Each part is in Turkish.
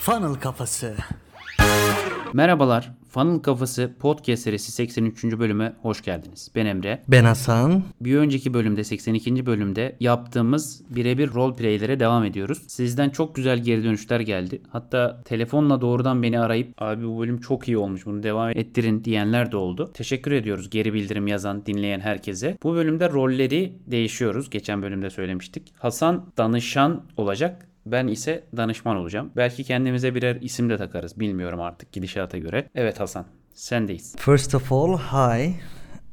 Funnel Kafası. Merhabalar, Funnel Kafası Podcast serisi 83. bölüme hoş geldiniz. Ben Emre. Ben Hasan. Bir önceki bölümde 82. bölümde yaptığımız birebir roleplaylere devam ediyoruz. Sizden çok güzel geri dönüşler geldi. Hatta telefonla doğrudan beni arayıp abi bu bölüm çok iyi olmuş bunu devam ettirin diyenler de oldu. Teşekkür ediyoruz geri bildirim yazan, dinleyen herkese. Bu bölümde rolleri değişiyoruz. Geçen bölümde söylemiştik. Hasan danışan olacak. Ben ise danışman olacağım. Belki kendimize birer isim de takarız. Bilmiyorum artık gidişata göre. Evet Hasan, sendeyiz. First of all, hi.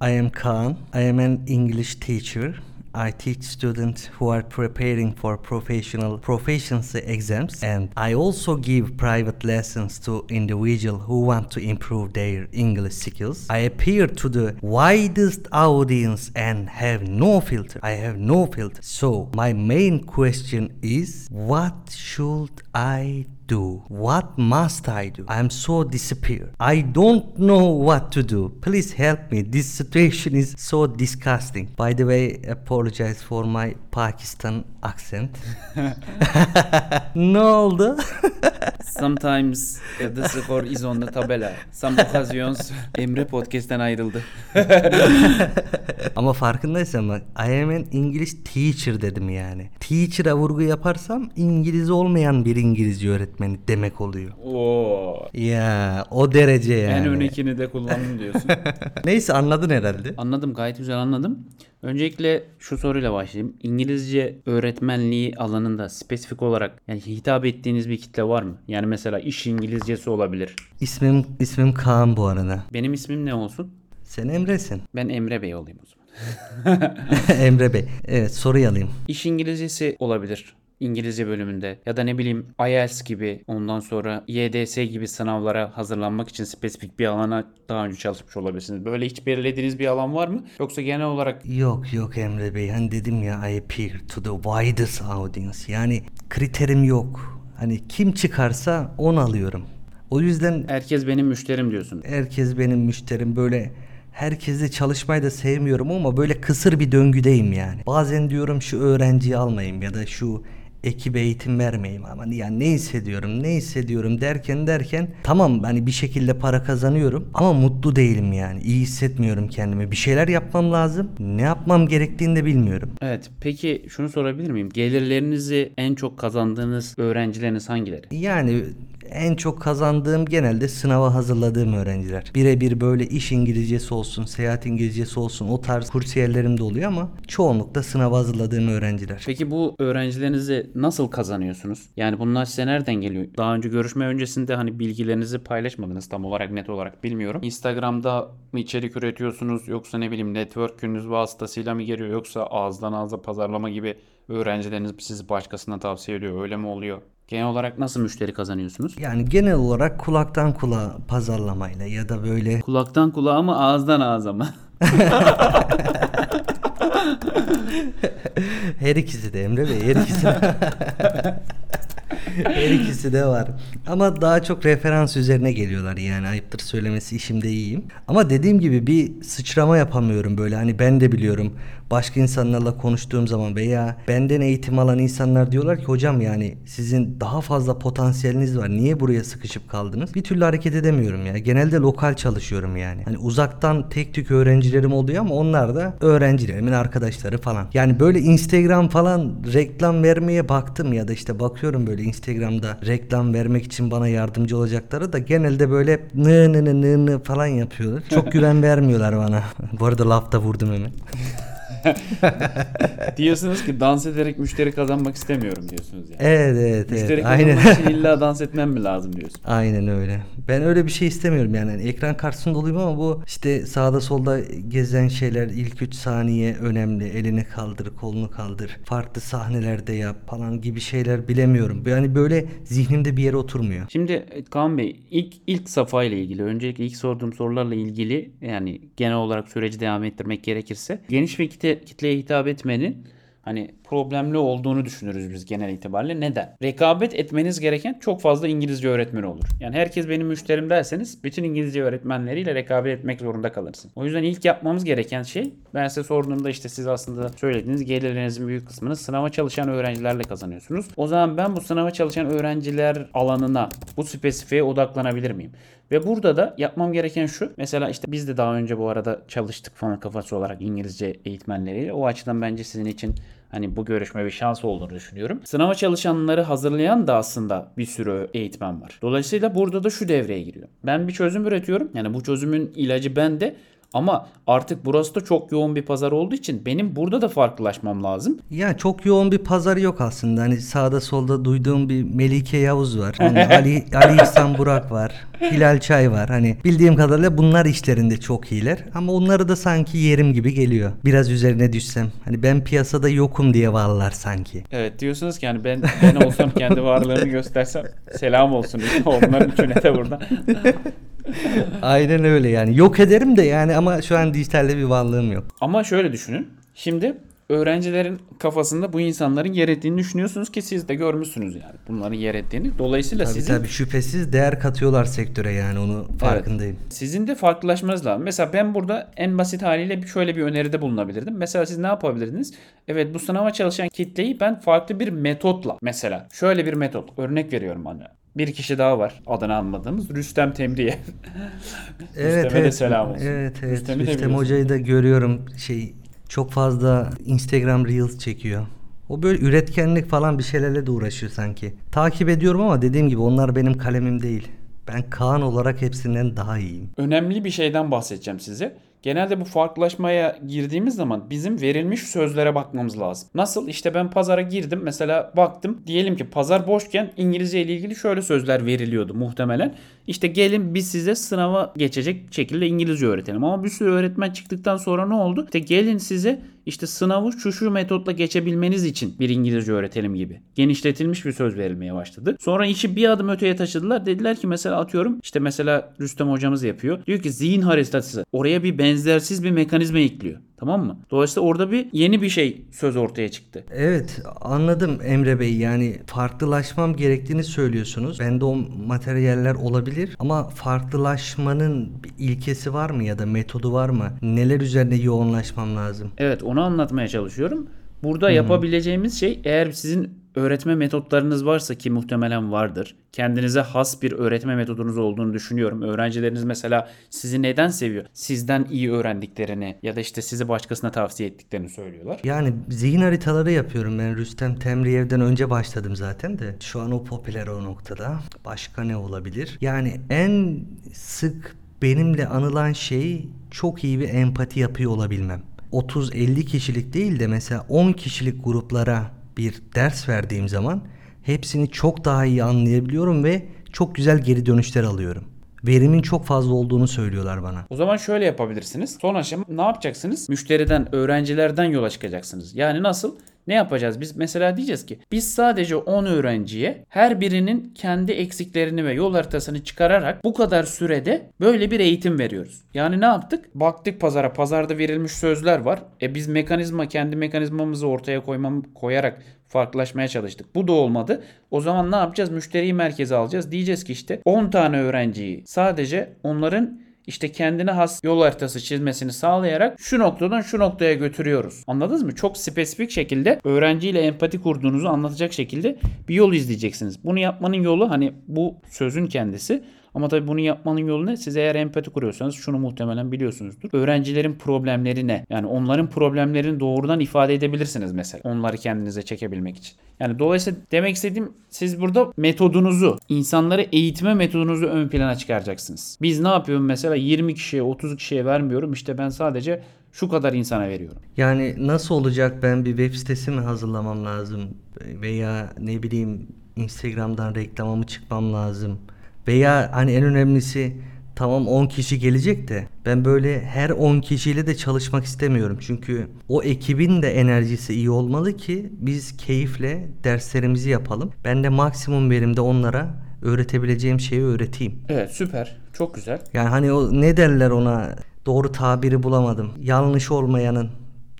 I am Kaan. I am an English teacher. I teach students who are preparing for professional proficiency exams and I also give private lessons to individuals who want to improve their English skills. I appear to the widest audience and have no filter. I have no filter. So my main question is what should I do? What must I do? I'm so disappeared. I don't know what to do. Please help me. This situation is so disgusting. By the way, apologize for my Pakistan accent. ne oldu? Sometimes the score is on the tabela. Some occasions Emre podcast'ten ayrıldı. Ama farkındaysan bak I am an English teacher dedim yani. Teacher'a vurgu yaparsam İngiliz olmayan bir İngilizce öğretmeni demek oluyor. Oo. Ya o derece yani. En önekini de kullandım diyorsun. Neyse anladın herhalde. Anladım gayet güzel anladım. Öncelikle şu soruyla başlayayım. İngilizce öğretmenliği alanında spesifik olarak yani hitap ettiğiniz bir kitle var mı? Yani mesela iş İngilizcesi olabilir. İsmim ismim Kaan bu arada. Benim ismim ne olsun? Sen Emre'sin. Ben Emre Bey olayım o zaman. Emre Bey. Evet soruyu alayım. İş İngilizcesi olabilir. İngilizce bölümünde ya da ne bileyim IELTS gibi ondan sonra YDS gibi sınavlara hazırlanmak için spesifik bir alana daha önce çalışmış olabilirsiniz. Böyle hiç belirlediğiniz bir alan var mı? Yoksa genel olarak Yok yok Emre Bey. Hani dedim ya I appeal to the widest audience. Yani kriterim yok. Hani kim çıkarsa onu alıyorum. O yüzden herkes benim müşterim diyorsun. herkes benim müşterim böyle herkesle çalışmayı da sevmiyorum ama böyle kısır bir döngüdeyim yani. Bazen diyorum şu öğrenciyi almayayım ya da şu ekibe eğitim vermeyeyim ama yani ne hissediyorum ne hissediyorum derken derken tamam hani bir şekilde para kazanıyorum ama mutlu değilim yani iyi hissetmiyorum kendimi bir şeyler yapmam lazım ne yapmam gerektiğini de bilmiyorum Evet. Peki şunu sorabilir miyim? Gelirlerinizi en çok kazandığınız öğrencileriniz hangileri? yani en çok kazandığım genelde sınava hazırladığım öğrenciler. Birebir böyle iş İngilizcesi olsun, seyahat İngilizcesi olsun o tarz kursiyerlerim de oluyor ama çoğunlukla sınava hazırladığım öğrenciler. Peki bu öğrencilerinizi nasıl kazanıyorsunuz? Yani bunlar size nereden geliyor? Daha önce görüşme öncesinde hani bilgilerinizi paylaşmadınız tam olarak net olarak bilmiyorum. Instagram'da mı içerik üretiyorsunuz yoksa ne bileyim network'ünüz vasıtasıyla mı geliyor yoksa ağızdan ağza pazarlama gibi öğrencileriniz sizi başkasına tavsiye ediyor öyle mi oluyor? Genel olarak nasıl müşteri kazanıyorsunuz? Yani genel olarak kulaktan kulağa pazarlamayla ya da böyle Kulaktan kulağa mı ağızdan ağza mı? her ikisi de Emre Bey her ikisi de. her ikisi de var. Ama daha çok referans üzerine geliyorlar yani ayıptır söylemesi işimde iyiyim. Ama dediğim gibi bir sıçrama yapamıyorum böyle hani ben de biliyorum başka insanlarla konuştuğum zaman veya benden eğitim alan insanlar diyorlar ki hocam yani sizin daha fazla potansiyeliniz var. Niye buraya sıkışıp kaldınız? Bir türlü hareket edemiyorum ya. Genelde lokal çalışıyorum yani. Hani uzaktan tek tük öğrencilerim oluyor ama onlar da öğrencilerimin arkadaşları falan. Yani böyle Instagram falan reklam vermeye baktım ya da işte bakıyorum böyle Instagram'da reklam vermek için bana yardımcı olacakları da genelde böyle nı nı nı nı nı falan yapıyorlar. Çok güven vermiyorlar bana. Bu arada lafta vurdum hemen. diyorsunuz ki dans ederek müşteri kazanmak istemiyorum diyorsunuz yani. Evet evet Müşteri evet. Aynen. kazanmak için illa dans etmem mi lazım diyorsun. Aynen öyle. Ben öyle bir şey istemiyorum yani. Hani ekran karşısında olayım ama bu işte sağda solda gezen şeyler ilk 3 saniye önemli. Elini kaldır, kolunu kaldır. Farklı sahnelerde yap falan gibi şeyler bilemiyorum. Yani böyle zihnimde bir yere oturmuyor. Şimdi e, Kaan Bey ilk ilk safa ile ilgili öncelikle ilk sorduğum sorularla ilgili yani genel olarak süreci devam ettirmek gerekirse geniş bir kitle, kitleye hitap etmenin hani problemli olduğunu düşünürüz biz genel itibariyle. Neden? Rekabet etmeniz gereken çok fazla İngilizce öğretmeni olur. Yani herkes benim müşterim derseniz bütün İngilizce öğretmenleriyle rekabet etmek zorunda kalırsın. O yüzden ilk yapmamız gereken şey ben size sorduğumda işte siz aslında söylediğiniz gelirlerinizin büyük kısmını sınava çalışan öğrencilerle kazanıyorsunuz. O zaman ben bu sınava çalışan öğrenciler alanına bu spesifiğe odaklanabilir miyim? Ve burada da yapmam gereken şu. Mesela işte biz de daha önce bu arada çalıştık falan kafası olarak İngilizce eğitmenleriyle. O açıdan bence sizin için hani bu görüşme bir şans olduğunu düşünüyorum. Sınava çalışanları hazırlayan da aslında bir sürü eğitmen var. Dolayısıyla burada da şu devreye giriyor. Ben bir çözüm üretiyorum. Yani bu çözümün ilacı bende. Ama artık burası da çok yoğun bir pazar olduğu için benim burada da farklılaşmam lazım. Ya çok yoğun bir pazar yok aslında. Hani sağda solda duyduğum bir Melike Yavuz var. Hani Ali Ali İhsan Burak var. Hilal Çay var. Hani bildiğim kadarıyla bunlar işlerinde çok iyiler. Ama onları da sanki yerim gibi geliyor. Biraz üzerine düşsem. Hani ben piyasada yokum diye varlar sanki. Evet diyorsunuz ki yani ben ben olsam kendi varlığımı göstersem selam olsun. Onların üçüne de burada. Aynen öyle yani. Yok ederim de yani ama şu an dijitalde bir varlığım yok. Ama şöyle düşünün. Şimdi öğrencilerin kafasında bu insanların yer ettiğini düşünüyorsunuz ki siz de görmüşsünüz yani bunların yer ettiğini. Dolayısıyla Tabii sizin tabii şüphesiz değer katıyorlar sektöre yani onu farkındayım. sizin de farklılaşmanız lazım. Mesela ben burada en basit haliyle şöyle bir öneride bulunabilirdim. Mesela siz ne yapabilirdiniz? Evet bu sınava çalışan kitleyi ben farklı bir metotla mesela şöyle bir metot örnek veriyorum bana. Bir kişi daha var adını anmadığımız Rüstem Temriye. Evet Rüstem'e de evet. selam olsun. Evet evet. Rüstem'i de Rüstem. Hoca'yı da görüyorum şey çok fazla Instagram Reels çekiyor. O böyle üretkenlik falan bir şeylerle de uğraşıyor sanki. Takip ediyorum ama dediğim gibi onlar benim kalemim değil. Ben Kaan olarak hepsinden daha iyiyim. önemli bir şeyden bahsedeceğim size. Genelde bu farklılaşmaya girdiğimiz zaman bizim verilmiş sözlere bakmamız lazım. Nasıl? İşte ben pazara girdim mesela baktım. Diyelim ki pazar boşken İngilizce ile ilgili şöyle sözler veriliyordu muhtemelen. İşte gelin biz size sınava geçecek şekilde İngilizce öğretelim. Ama bir sürü öğretmen çıktıktan sonra ne oldu? İşte gelin size işte sınavı şu şu metotla geçebilmeniz için bir İngilizce öğretelim gibi. Genişletilmiş bir söz verilmeye başladı. Sonra işi bir adım öteye taşıdılar. Dediler ki mesela atıyorum işte mesela Rüstem hocamız yapıyor. Diyor ki zihin haritası. Oraya bir benzersiz bir mekanizma ekliyor. Tamam mı? Dolayısıyla orada bir yeni bir şey söz ortaya çıktı. Evet anladım Emre Bey yani farklılaşmam gerektiğini söylüyorsunuz. Bende o materyaller olabilir ama farklılaşmanın bir ilkesi var mı ya da metodu var mı? Neler üzerine yoğunlaşmam lazım? Evet onu anlatmaya çalışıyorum. Burada yapabileceğimiz şey eğer sizin öğretme metotlarınız varsa ki muhtemelen vardır. Kendinize has bir öğretme metodunuz olduğunu düşünüyorum. Öğrencileriniz mesela sizi neden seviyor? Sizden iyi öğrendiklerini ya da işte sizi başkasına tavsiye ettiklerini söylüyorlar. Yani zihin haritaları yapıyorum ben Rüstem Temriyev'den önce başladım zaten de. Şu an o popüler o noktada. Başka ne olabilir? Yani en sık benimle anılan şey çok iyi bir empati yapıyor olabilmem. 30-50 kişilik değil de mesela 10 kişilik gruplara bir ders verdiğim zaman hepsini çok daha iyi anlayabiliyorum ve çok güzel geri dönüşler alıyorum. Verimin çok fazla olduğunu söylüyorlar bana. O zaman şöyle yapabilirsiniz. Son aşama ne yapacaksınız? Müşteriden, öğrencilerden yola çıkacaksınız. Yani nasıl? Ne yapacağız? Biz mesela diyeceğiz ki biz sadece 10 öğrenciye her birinin kendi eksiklerini ve yol haritasını çıkararak bu kadar sürede böyle bir eğitim veriyoruz. Yani ne yaptık? Baktık pazara. Pazarda verilmiş sözler var. E biz mekanizma kendi mekanizmamızı ortaya koymam koyarak farklılaşmaya çalıştık. Bu da olmadı. O zaman ne yapacağız? Müşteriyi merkeze alacağız. Diyeceğiz ki işte 10 tane öğrenciyi sadece onların işte kendine has yol haritası çizmesini sağlayarak şu noktadan şu noktaya götürüyoruz. Anladınız mı? Çok spesifik şekilde öğrenciyle empati kurduğunuzu anlatacak şekilde bir yol izleyeceksiniz. Bunu yapmanın yolu hani bu sözün kendisi. Ama tabii bunu yapmanın yolu ne? Siz eğer empati kuruyorsanız şunu muhtemelen biliyorsunuzdur. Öğrencilerin problemleri ne? Yani onların problemlerini doğrudan ifade edebilirsiniz mesela. Onları kendinize çekebilmek için. Yani dolayısıyla demek istediğim siz burada metodunuzu, insanları eğitme metodunuzu ön plana çıkaracaksınız. Biz ne yapıyorum mesela 20 kişiye 30 kişiye vermiyorum. İşte ben sadece şu kadar insana veriyorum. Yani nasıl olacak ben bir web sitesi mi hazırlamam lazım veya ne bileyim Instagram'dan reklamamı çıkmam lazım veya hani en önemlisi tamam 10 kişi gelecek de ben böyle her 10 kişiyle de çalışmak istemiyorum. Çünkü o ekibin de enerjisi iyi olmalı ki biz keyifle derslerimizi yapalım. Ben de maksimum verimde onlara öğretebileceğim şeyi öğreteyim. Evet süper. Çok güzel. Yani hani o ne derler ona doğru tabiri bulamadım. Yanlış olmayanın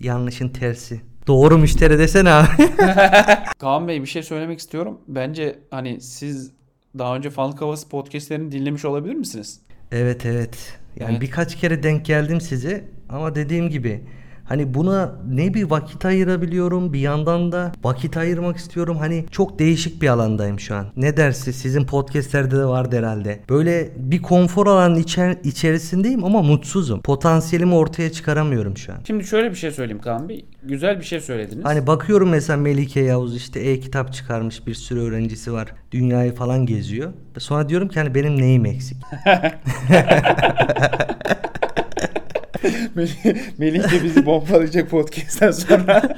yanlışın tersi. Doğru müşteri desene abi. Kaan Bey bir şey söylemek istiyorum. Bence hani siz daha önce Falk Havası podcastlerini dinlemiş olabilir misiniz? evet evet. Yani Evet. birkaç kere denk geldim size ama dediğim gibi hani buna ne bir vakit ayırabiliyorum bir yandan da vakit ayırmak istiyorum. Hani çok değişik bir alandayım şu an. Ne dersi sizin podcastlerde de vardı herhalde. Böyle bir konfor alanının içer- içerisindeyim ama mutsuzum. Potansiyelimi ortaya çıkaramıyorum şu an. Şimdi şöyle bir şey söyleyeyim Kaan Bey. Güzel bir şey söylediniz. Hani bakıyorum mesela Melike Yavuz işte e-kitap çıkarmış bir sürü öğrencisi var. Dünyayı falan geziyor. Sonra diyorum ki hani benim neyim eksik? Melih de bizi bombalayacak podcast'ten sonra.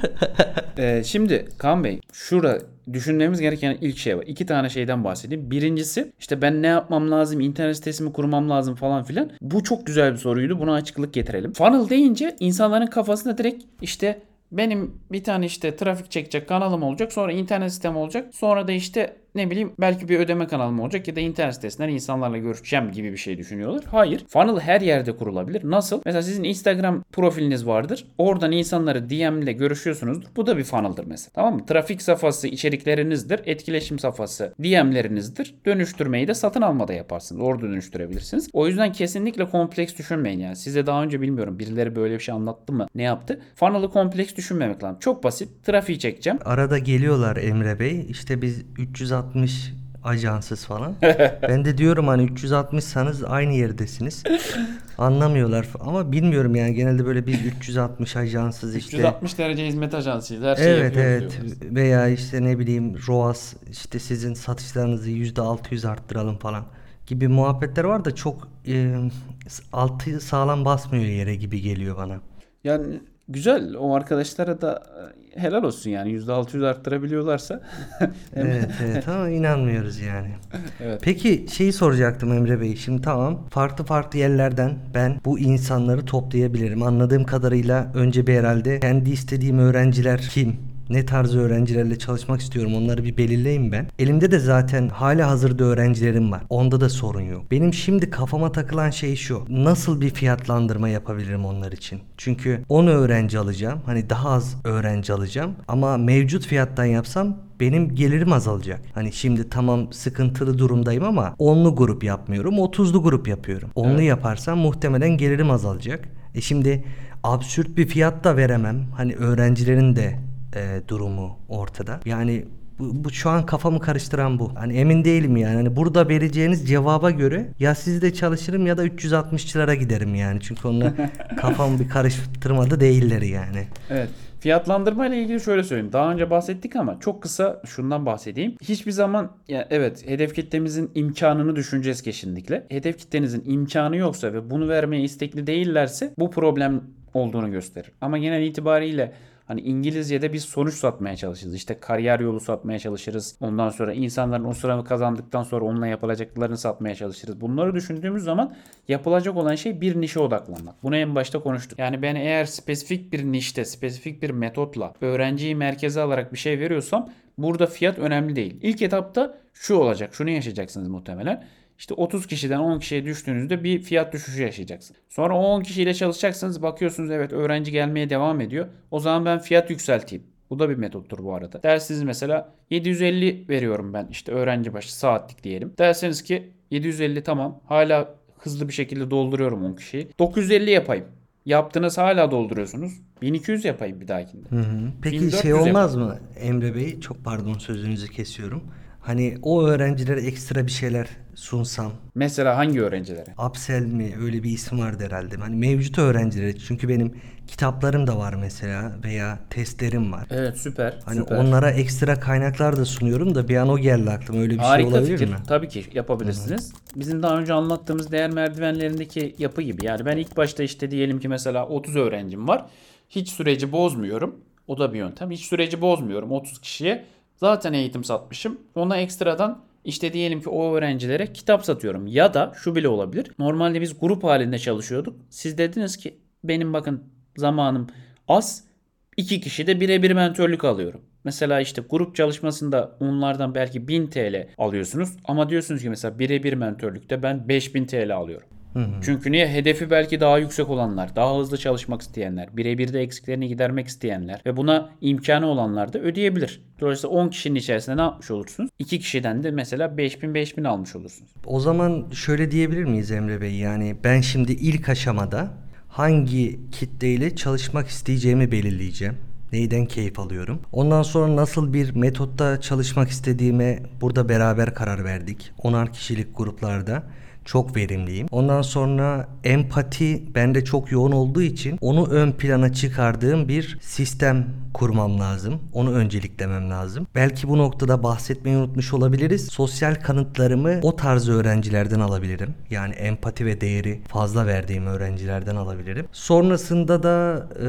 Ee, şimdi Kaan Bey şurada düşünmemiz gereken ilk şey var. İki tane şeyden bahsedeyim. Birincisi işte ben ne yapmam lazım, internet sitesimi kurmam lazım falan filan. Bu çok güzel bir soruydu. Buna açıklık getirelim. Funnel deyince insanların kafasında direkt işte benim bir tane işte trafik çekecek kanalım olacak. Sonra internet sistemi olacak. Sonra da işte ne bileyim belki bir ödeme kanalım olacak ya da internet sitesinden insanlarla görüşeceğim gibi bir şey düşünüyorlar. Hayır. Funnel her yerde kurulabilir. Nasıl? Mesela sizin Instagram profiliniz vardır. Oradan insanları DM ile görüşüyorsunuzdur. Bu da bir funnel'dır mesela. Tamam mı? Trafik safhası içeriklerinizdir. Etkileşim safhası DM'lerinizdir. Dönüştürmeyi de satın almada yaparsınız. Orada dönüştürebilirsiniz. O yüzden kesinlikle kompleks düşünmeyin yani. Size daha önce bilmiyorum birileri böyle bir şey anlattı mı? Ne yaptı? Funnel'ı kompleks düşünmemek lazım. Çok basit. Trafiği çekeceğim. Arada geliyorlar Emre Bey. İşte biz 360 ajansız falan. ben de diyorum hani 360'sanız aynı yerdesiniz. Anlamıyorlar ama bilmiyorum yani genelde böyle biz 360 ajansız işte. 360 derece hizmet ajansıyız. Her şeyi Evet evet diyoruz. veya işte ne bileyim ROAS işte sizin satışlarınızı %600 arttıralım falan gibi muhabbetler var da çok e, altı sağlam basmıyor yere gibi geliyor bana. Yani güzel. O arkadaşlara da e, helal olsun yani. %600 arttırabiliyorlarsa. Evet evet ama inanmıyoruz yani. Evet. Peki şeyi soracaktım Emre Bey. Şimdi tamam farklı farklı yerlerden ben bu insanları toplayabilirim. Anladığım kadarıyla önce bir herhalde kendi istediğim öğrenciler kim? Ne tarz öğrencilerle çalışmak istiyorum onları bir belirleyeyim ben. Elimde de zaten hala hazırda öğrencilerim var. Onda da sorun yok. Benim şimdi kafama takılan şey şu. Nasıl bir fiyatlandırma yapabilirim onlar için? Çünkü 10 öğrenci alacağım. Hani daha az öğrenci alacağım. Ama mevcut fiyattan yapsam benim gelirim azalacak. Hani şimdi tamam sıkıntılı durumdayım ama onlu grup yapmıyorum. 30'lu grup yapıyorum. Onlu yaparsam muhtemelen gelirim azalacak. E şimdi absürt bir fiyat da veremem. Hani öğrencilerin de e, durumu ortada. Yani bu, bu şu an kafamı karıştıran bu. Hani emin değilim yani. Hani burada vereceğiniz cevaba göre ya sizde çalışırım ya da 360'çılara giderim yani. Çünkü onunla kafamı bir karıştırmadı değilleri yani. Evet. Fiyatlandırma ile ilgili şöyle söyleyeyim. Daha önce bahsettik ama çok kısa şundan bahsedeyim. Hiçbir zaman ya evet hedef kitlemizin imkanını düşüneceğiz kesinlikle. Hedef kitlenizin imkanı yoksa ve bunu vermeye istekli değillerse bu problem olduğunu gösterir. Ama genel itibariyle Hani İngilizce'de biz sonuç satmaya çalışırız. İşte kariyer yolu satmaya çalışırız. Ondan sonra insanların o sıramı kazandıktan sonra onunla yapılacaklarını satmaya çalışırız. Bunları düşündüğümüz zaman yapılacak olan şey bir nişe odaklanmak. Bunu en başta konuştuk. Yani ben eğer spesifik bir nişte, spesifik bir metotla öğrenciyi merkeze alarak bir şey veriyorsam burada fiyat önemli değil. İlk etapta şu olacak. Şunu yaşayacaksınız muhtemelen. İşte 30 kişiden 10 kişiye düştüğünüzde bir fiyat düşüşü yaşayacaksın. Sonra o 10 kişiyle çalışacaksınız. Bakıyorsunuz evet öğrenci gelmeye devam ediyor. O zaman ben fiyat yükselteyim. Bu da bir metottur bu arada. Dersiniz mesela 750 veriyorum ben işte öğrenci başı saatlik diyelim. Derseniz ki 750 tamam hala hızlı bir şekilde dolduruyorum 10 kişiyi. 950 yapayım. Yaptınız hala dolduruyorsunuz. 1200 yapayım bir dahakinde. Hı hı. Peki 1400 şey olmaz yapalım. mı Emre Bey? Çok pardon sözünüzü kesiyorum. Hani o öğrencilere ekstra bir şeyler sunsam. Mesela hangi öğrencilere? Upsell mi öyle bir isim vardı herhalde. Hani mevcut öğrencilere çünkü benim kitaplarım da var mesela veya testlerim var. Evet süper. Hani süper. onlara ekstra kaynaklar da sunuyorum da bir an o geldi aklıma. Öyle bir Harika şey olabilir fikir. mi? Tabii ki yapabilirsiniz. Bizim daha önce anlattığımız değer merdivenlerindeki yapı gibi. Yani ben ilk başta işte diyelim ki mesela 30 öğrencim var. Hiç süreci bozmuyorum. O da bir yöntem. Hiç süreci bozmuyorum 30 kişiye. Zaten eğitim satmışım. Ona ekstradan işte diyelim ki o öğrencilere kitap satıyorum. Ya da şu bile olabilir. Normalde biz grup halinde çalışıyorduk. Siz dediniz ki benim bakın zamanım az. İki kişi de birebir mentörlük alıyorum. Mesela işte grup çalışmasında onlardan belki 1000 TL alıyorsunuz ama diyorsunuz ki mesela birebir mentörlükte ben 5000 TL alıyorum. Çünkü niye? Hedefi belki daha yüksek olanlar, daha hızlı çalışmak isteyenler, birebir de eksiklerini gidermek isteyenler ve buna imkanı olanlar da ödeyebilir. Dolayısıyla 10 kişinin içerisinde ne yapmış olursunuz? 2 kişiden de mesela 5000 5000 almış olursunuz. O zaman şöyle diyebilir miyiz Emre Bey? Yani ben şimdi ilk aşamada hangi kitleyle çalışmak isteyeceğimi belirleyeceğim. Neyden keyif alıyorum. Ondan sonra nasıl bir metotta çalışmak istediğime burada beraber karar verdik. Onar kişilik gruplarda çok verimliyim. Ondan sonra empati bende çok yoğun olduğu için onu ön plana çıkardığım bir sistem kurmam lazım. Onu önceliklemem lazım. Belki bu noktada bahsetmeyi unutmuş olabiliriz. Sosyal kanıtlarımı o tarz öğrencilerden alabilirim. Yani empati ve değeri fazla verdiğim öğrencilerden alabilirim. Sonrasında da e,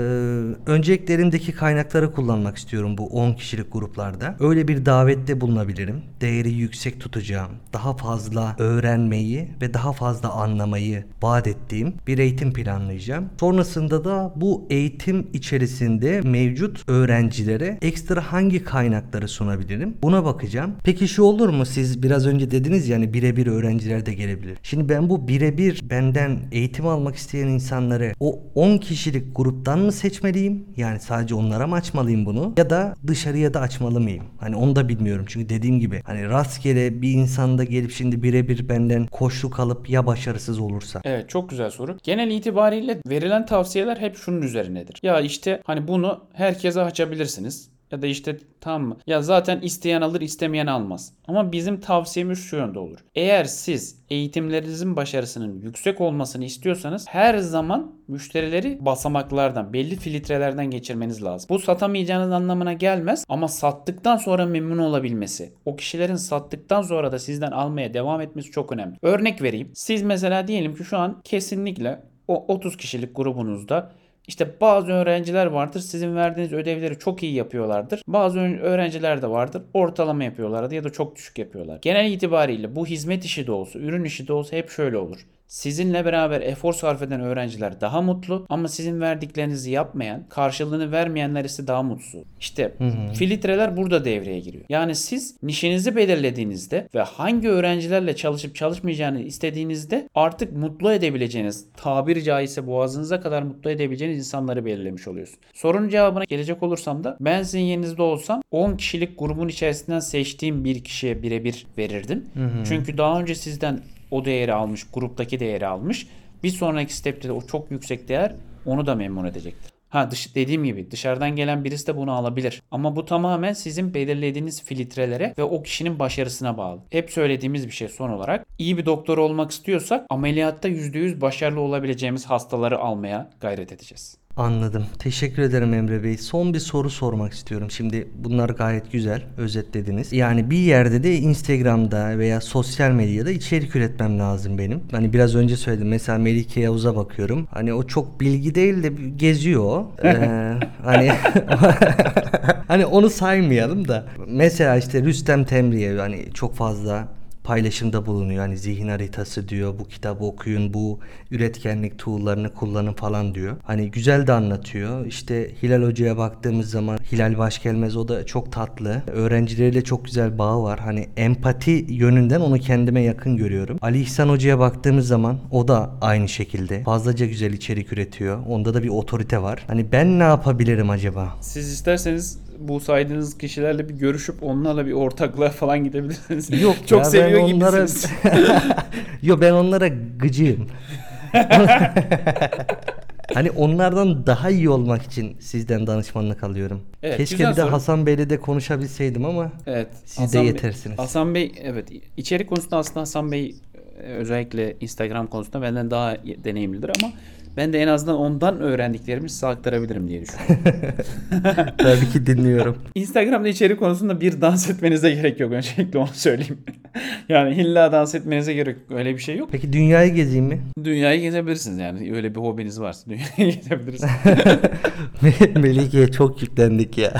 önceliklerimdeki kaynakları kullanmak istiyorum bu 10 kişilik gruplarda. Öyle bir davette bulunabilirim. Değeri yüksek tutacağım. Daha fazla öğrenmeyi ve daha fazla anlamayı vaat ettiğim bir eğitim planlayacağım. Sonrasında da bu eğitim içerisinde mevcut öğrencilere ekstra hangi kaynakları sunabilirim? Buna bakacağım. Peki şu olur mu? Siz biraz önce dediniz yani birebir öğrenciler de gelebilir. Şimdi ben bu birebir benden eğitim almak isteyen insanları o 10 kişilik gruptan mı seçmeliyim? Yani sadece onlara mı açmalıyım bunu? Ya da dışarıya da açmalı mıyım? Hani onu da bilmiyorum. Çünkü dediğim gibi hani rastgele bir insanda gelip şimdi birebir benden koşluk alıp ya başarısız olursa. Evet çok güzel soru. Genel itibariyle verilen tavsiyeler hep şunun üzerinedir. Ya işte hani bunu herkese açabilirsiniz. Ya da işte tamam mı? Ya zaten isteyen alır istemeyen almaz. Ama bizim tavsiyemiz şu yönde olur. Eğer siz eğitimlerinizin başarısının yüksek olmasını istiyorsanız her zaman müşterileri basamaklardan, belli filtrelerden geçirmeniz lazım. Bu satamayacağınız anlamına gelmez ama sattıktan sonra memnun olabilmesi, o kişilerin sattıktan sonra da sizden almaya devam etmesi çok önemli. Örnek vereyim. Siz mesela diyelim ki şu an kesinlikle o 30 kişilik grubunuzda işte bazı öğrenciler vardır sizin verdiğiniz ödevleri çok iyi yapıyorlardır. Bazı öğrenciler de vardır ortalama yapıyorlardı ya da çok düşük yapıyorlar. Genel itibariyle bu hizmet işi de olsa, ürün işi de olsa hep şöyle olur. Sizinle beraber efor sarf eden öğrenciler daha mutlu ama sizin verdiklerinizi yapmayan, karşılığını vermeyenler ise daha mutsuz. İşte hı hı. filtreler burada devreye giriyor. Yani siz nişinizi belirlediğinizde ve hangi öğrencilerle çalışıp çalışmayacağını istediğinizde artık mutlu edebileceğiniz, tabiri caizse boğazınıza kadar mutlu edebileceğiniz insanları belirlemiş oluyorsun. Sorunun cevabına gelecek olursam da ben sizin yerinizde olsam 10 kişilik grubun içerisinden seçtiğim bir kişiye birebir verirdim. Hı hı. Çünkü daha önce sizden o değeri almış, gruptaki değeri almış. Bir sonraki stepte de o çok yüksek değer onu da memnun edecektir. Ha dış, dediğim gibi dışarıdan gelen birisi de bunu alabilir. Ama bu tamamen sizin belirlediğiniz filtrelere ve o kişinin başarısına bağlı. Hep söylediğimiz bir şey son olarak. İyi bir doktor olmak istiyorsak ameliyatta %100 başarılı olabileceğimiz hastaları almaya gayret edeceğiz. Anladım. Teşekkür ederim Emre Bey. Son bir soru sormak istiyorum. Şimdi bunlar gayet güzel özetlediniz. Yani bir yerde de Instagram'da veya sosyal medyada içerik üretmem lazım benim. Hani biraz önce söyledim. Mesela Melike Yavuz'a bakıyorum. Hani o çok bilgi değil de geziyor. ee, hani hani onu saymayalım da. Mesela işte Rüstem Temriye hani çok fazla paylaşımda bulunuyor. Hani zihin haritası diyor. Bu kitabı okuyun. Bu üretkenlik tool'larını kullanın falan diyor. Hani güzel de anlatıyor. İşte Hilal Hoca'ya baktığımız zaman Hilal Başgelmez o da çok tatlı. Öğrencileriyle çok güzel bağı var. Hani empati yönünden onu kendime yakın görüyorum. Ali İhsan Hoca'ya baktığımız zaman o da aynı şekilde. Fazlaca güzel içerik üretiyor. Onda da bir otorite var. Hani ben ne yapabilirim acaba? Siz isterseniz bu saydığınız kişilerle bir görüşüp onlarla bir ortaklığa falan gidebilirsiniz. Yok Çok ya, seviyor ben onlara... Yok ben onlara gıcığım. hani onlardan daha iyi olmak için sizden danışmanlık alıyorum. Evet, Keşke bir de soru. Hasan Bey'le de konuşabilseydim ama evet, siz Hasan de yetersiniz. Bey, Hasan Bey evet içerik konusunda aslında Hasan Bey e, özellikle Instagram konusunda benden daha deneyimlidir ama ben de en azından ondan öğrendiklerimi size aktarabilirim diye düşünüyorum. Tabii ki dinliyorum. Instagram'da içerik konusunda bir dans etmenize gerek yok. Öncelikle onu söyleyeyim. yani illa dans etmenize gerek yok. Öyle bir şey yok. Peki dünyayı gezeyim mi? Dünyayı gezebilirsiniz yani. Öyle bir hobiniz varsa dünyayı gezebilirsiniz. Melike'ye çok yüklendik ya.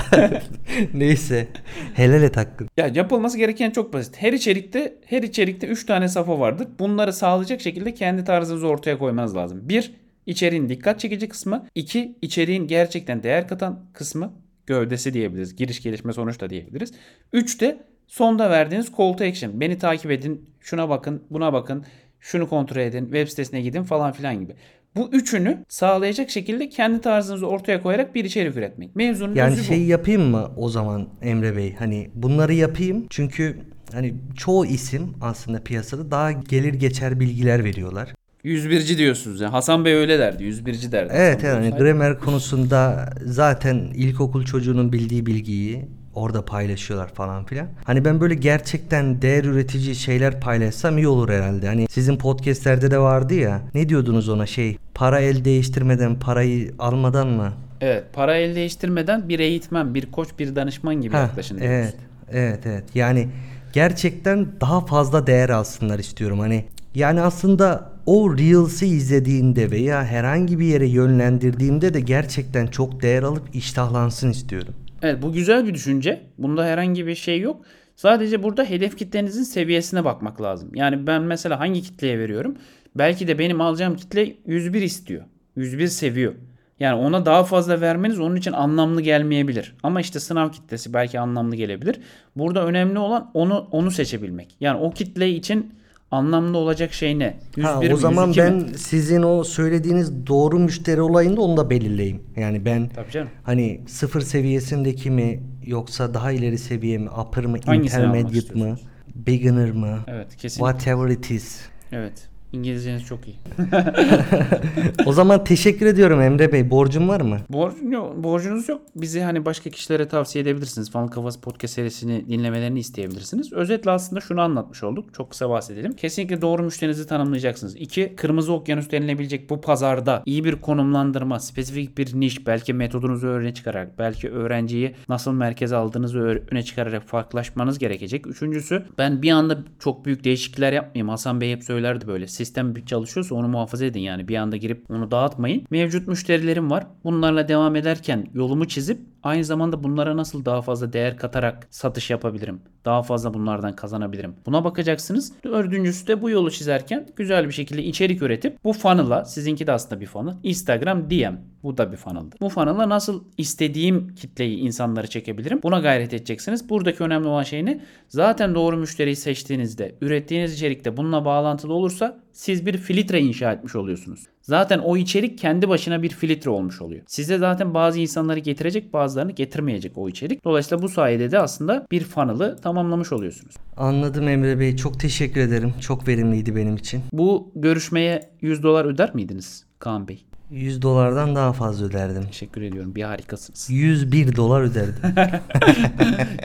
Neyse. Helal et hakkın. Ya yapılması gereken çok basit. Her içerikte her içerikte 3 tane safa vardır. Bunları sağlayacak şekilde kendi tarzınızı ortaya koymanız lazım. Bir, İçeriğin dikkat çekici kısmı. 2. içeriğin gerçekten değer katan kısmı. Gövdesi diyebiliriz. Giriş gelişme sonuç da diyebiliriz. 3 de sonda verdiğiniz call to action. Beni takip edin, şuna bakın, buna bakın. şunu kontrol edin, web sitesine gidin falan filan gibi. Bu üçünü sağlayacak şekilde kendi tarzınızı ortaya koyarak bir içerik üretmek. Mevzunun Yani özü bu. şey yapayım mı o zaman Emre Bey? Hani bunları yapayım çünkü hani çoğu isim aslında piyasada daha gelir geçer bilgiler veriyorlar. 101'ci diyorsunuz ya. Hasan Bey öyle derdi. 101'ci derdi. Evet Hasan yani gramer konusunda zaten ilkokul çocuğunun bildiği bilgiyi orada paylaşıyorlar falan filan. Hani ben böyle gerçekten değer üretici şeyler paylaşsam iyi olur herhalde. Hani sizin podcastlerde de vardı ya. Ne diyordunuz ona şey? Para el değiştirmeden, parayı almadan mı? Evet. Para el değiştirmeden bir eğitmen, bir koç, bir danışman gibi Heh, yaklaşın evet, evet, evet. Yani gerçekten daha fazla değer alsınlar istiyorum. Hani yani aslında o Reels'i izlediğinde veya herhangi bir yere yönlendirdiğimde de gerçekten çok değer alıp iştahlansın istiyorum. Evet bu güzel bir düşünce. Bunda herhangi bir şey yok. Sadece burada hedef kitlenizin seviyesine bakmak lazım. Yani ben mesela hangi kitleye veriyorum? Belki de benim alacağım kitle 101 istiyor. 101 seviyor. Yani ona daha fazla vermeniz onun için anlamlı gelmeyebilir. Ama işte sınav kitlesi belki anlamlı gelebilir. Burada önemli olan onu onu seçebilmek. Yani o kitle için anlamlı olacak şey ne? 101 Ha, mi, o zaman 102 ben mi? sizin o söylediğiniz doğru müşteri olayında onu da belirleyeyim. Yani ben hani sıfır seviyesindeki mi yoksa daha ileri seviye mi, upper mı, Hangisini intermediate mı, beginner mı, Evet kesinlikle. whatever it is. Evet. İngilizceniz çok iyi. o zaman teşekkür ediyorum Emre Bey. Borcum var mı? Borcun yok, borcunuz yok. Bizi hani başka kişilere tavsiye edebilirsiniz. Fan Kafası Podcast serisini dinlemelerini isteyebilirsiniz. Özetle aslında şunu anlatmış olduk. Çok kısa bahsedelim. Kesinlikle doğru müşterinizi tanımlayacaksınız. İki, Kırmızı Okyanus denilebilecek bu pazarda iyi bir konumlandırma, spesifik bir niş, belki metodunuzu öne çıkararak, belki öğrenciyi nasıl merkeze aldığınızı öne çıkararak farklılaşmanız gerekecek. Üçüncüsü, ben bir anda çok büyük değişiklikler yapmayayım. Hasan Bey hep söylerdi böyle. Sistem çalışıyorsa onu muhafaza edin yani. Bir anda girip onu dağıtmayın. Mevcut müşterilerim var. Bunlarla devam ederken yolumu çizip aynı zamanda bunlara nasıl daha fazla değer katarak satış yapabilirim? Daha fazla bunlardan kazanabilirim. Buna bakacaksınız. Dördüncüsü de bu yolu çizerken güzel bir şekilde içerik üretip bu funnel'a sizinki de aslında bir funnel. Instagram DM bu da bir funnel'dır. Bu funnel'a nasıl istediğim kitleyi insanları çekebilirim? Buna gayret edeceksiniz. Buradaki önemli olan şey ne? Zaten doğru müşteriyi seçtiğinizde, ürettiğiniz içerikte bununla bağlantılı olursa siz bir filtre inşa etmiş oluyorsunuz. Zaten o içerik kendi başına bir filtre olmuş oluyor. Size zaten bazı insanları getirecek bazılarını getirmeyecek o içerik. Dolayısıyla bu sayede de aslında bir funnel'ı tamamlamış oluyorsunuz. Anladım Emre Bey. Çok teşekkür ederim. Çok verimliydi benim için. Bu görüşmeye 100 dolar öder miydiniz Kaan Bey? 100 dolardan daha fazla öderdim. Teşekkür ediyorum. Bir harikasınız. 101 dolar öderdim.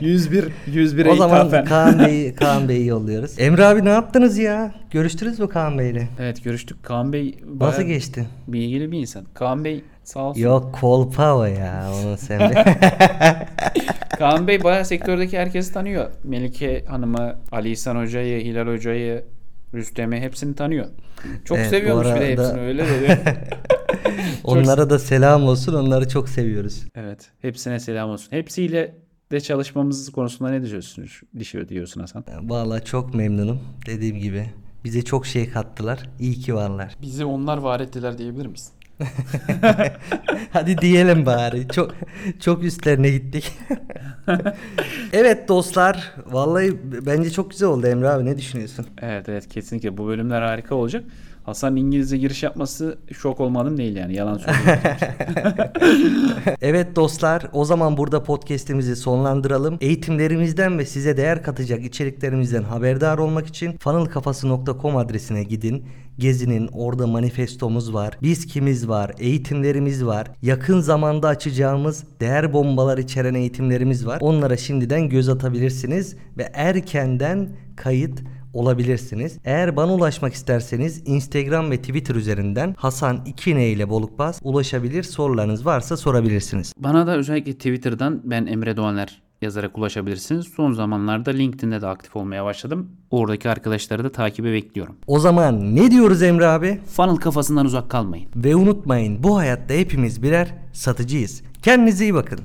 101 101 o zaman Kaan Bey'i Kaan Bey'i yolluyoruz. Emre abi ne yaptınız ya? Görüştünüz mü Kaan Bey'le? Evet görüştük. Kaan Bey Nasıl geçti? bilgili bir insan. Kaan Bey sağ olsun. Yok kolpa o ya. Onu sen. Kaan Bey bayağı sektördeki herkesi tanıyor. Melike Hanım'ı, Ali İhsan Hoca'yı, Hilal Hoca'yı, Rüstem'i hepsini tanıyor. Çok Evet, seviyormuş bir de arada- hepsini öyle dedi. Onlara da selam olsun. Onları çok seviyoruz. evet. Hepsine selam olsun. Hepsiyle de çalışmamız konusunda ne düşünüyorsunuz? Dişiyor diyorsun Hasan. Vallahi çok memnunum. Dediğim gibi. Bize çok şey kattılar. İyi ki varlar. Bizi onlar var ettiler diyebilir miyiz? Hadi diyelim bari. Çok çok üstlerine gittik. evet dostlar. Vallahi bence çok güzel oldu Emre abi. Ne düşünüyorsun? Evet evet kesinlikle bu bölümler harika olacak. Hasan İngilizce giriş yapması şok olmadım değil yani yalan söylüyorum. Evet dostlar, o zaman burada podcast'imizi sonlandıralım. Eğitimlerimizden ve size değer katacak içeriklerimizden haberdar olmak için funnelkafası.com adresine gidin. Gezinin orada manifestomuz var. Biz kimiz var, eğitimlerimiz var. Yakın zamanda açacağımız değer bombalar içeren eğitimlerimiz var. Onlara şimdiden göz atabilirsiniz ve erkenden kayıt olabilirsiniz. Eğer bana ulaşmak isterseniz Instagram ve Twitter üzerinden Hasan 2 ile Bolukbaz ulaşabilir. Sorularınız varsa sorabilirsiniz. Bana da özellikle Twitter'dan ben Emre Doğaner yazarak ulaşabilirsiniz. Son zamanlarda LinkedIn'de de aktif olmaya başladım. Oradaki arkadaşları da takibe bekliyorum. O zaman ne diyoruz Emre abi? Funnel kafasından uzak kalmayın. Ve unutmayın bu hayatta hepimiz birer satıcıyız. Kendinize iyi bakın.